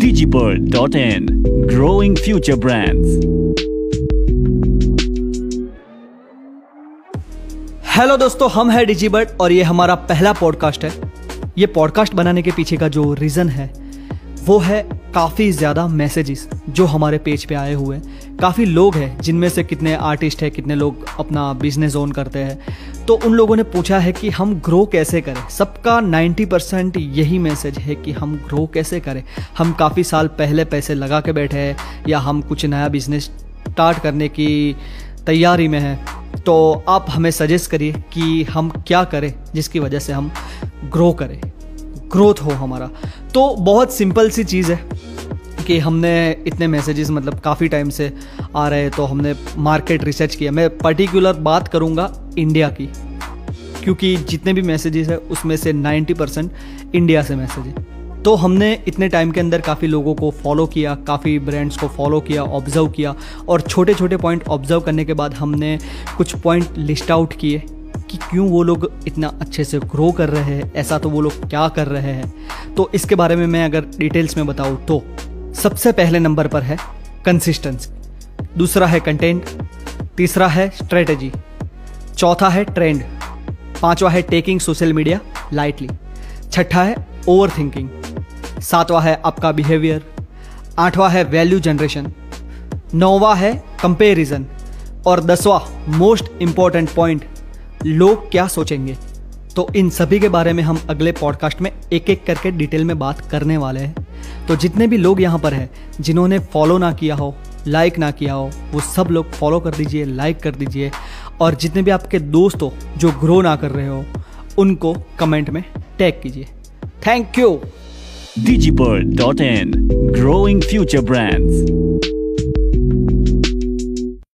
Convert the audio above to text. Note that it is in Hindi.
digibird.in Growing Future Brands. Hello दोस्तों, हम है डिजीबर्ड और ये हमारा पहला पॉडकास्ट है ये पॉडकास्ट बनाने के पीछे का जो रीज़न है, वो है काफ़ी ज़्यादा मैसेजेस जो हमारे पेज पे आए हुए हैं। काफ़ी लोग हैं जिनमें से कितने आर्टिस्ट हैं, कितने लोग अपना बिज़नेस ओन करते हैं। तो उन लोगों ने पूछा है कि हम ग्रो कैसे करें? सबका 90 परसेंट यही मैसेज है कि हम ग्रो कैसे करें? हम काफ़ी साल पहले पैसे लगा के बैठे हैं या हम कुछ नया बिज़नेस स्टार्ट करने की तैयारी में हैं। तो आप हमें सजेस्ट करिए कि हम क्या करें जिसकी वजह से हम ग्रो करें। ग्रोथ हो हमारा। तो बहुत सिंपल सी चीज़ है। कि हमने इतने मैसेजेस मतलब काफ़ी टाइम से आ रहे तो हमने मार्केट रिसर्च किया। मैं पर्टिकुलर बात करूँगा इंडिया की, क्योंकि जितने भी मैसेजेस है, उसमें से 90 परसेंट इंडिया से मैसेज है। तो हमने इतने टाइम के अंदर काफ़ी लोगों को फॉलो किया, काफ़ी ब्रांड्स को फॉलो किया ऑब्ज़र्व किया, और छोटे छोटे पॉइंट ऑब्ज़र्व करने के बाद हमने कुछ पॉइंट लिस्ट आउट किए कि क्यों वो लोग इतना अच्छे से ग्रो कर रहे हैं, ऐसा तो वो लोग क्या कर रहे हैं। तो इसके बारे में मैं अगर डिटेल्स में बताऊँ तो सबसे पहले नंबर पर है कंसिस्टेंसी दूसरा है कंटेंट तीसरा है स्ट्रेटजी चौथा है ट्रेंड पांचवा है टेकिंग सोशल मीडिया लाइटली छठा है ओवर थिंकिंग सातवां है आपका बिहेवियर आठवां है वैल्यू जनरेशन नौवा है कंपेरिजन और दसवां मोस्ट इंपॉर्टेंट पॉइंट लोग क्या सोचेंगे? तो इन सभी के बारे में हम अगले पॉडकास्ट में एक एक करके डिटेल में बात करने वाले हैं। तो जितने भी लोग यहाँ पर हैं, जिन्होंने फॉलो ना किया हो लाइक ना किया हो, वो सब लोग फॉलो कर दीजिए लाइक कर दीजिए। और जितने भी आपके दोस्त हो, जो ग्रो ना कर रहे हो, उनको कमेंट में टैग कीजिए। Thank you digibird.in Growing future Brands.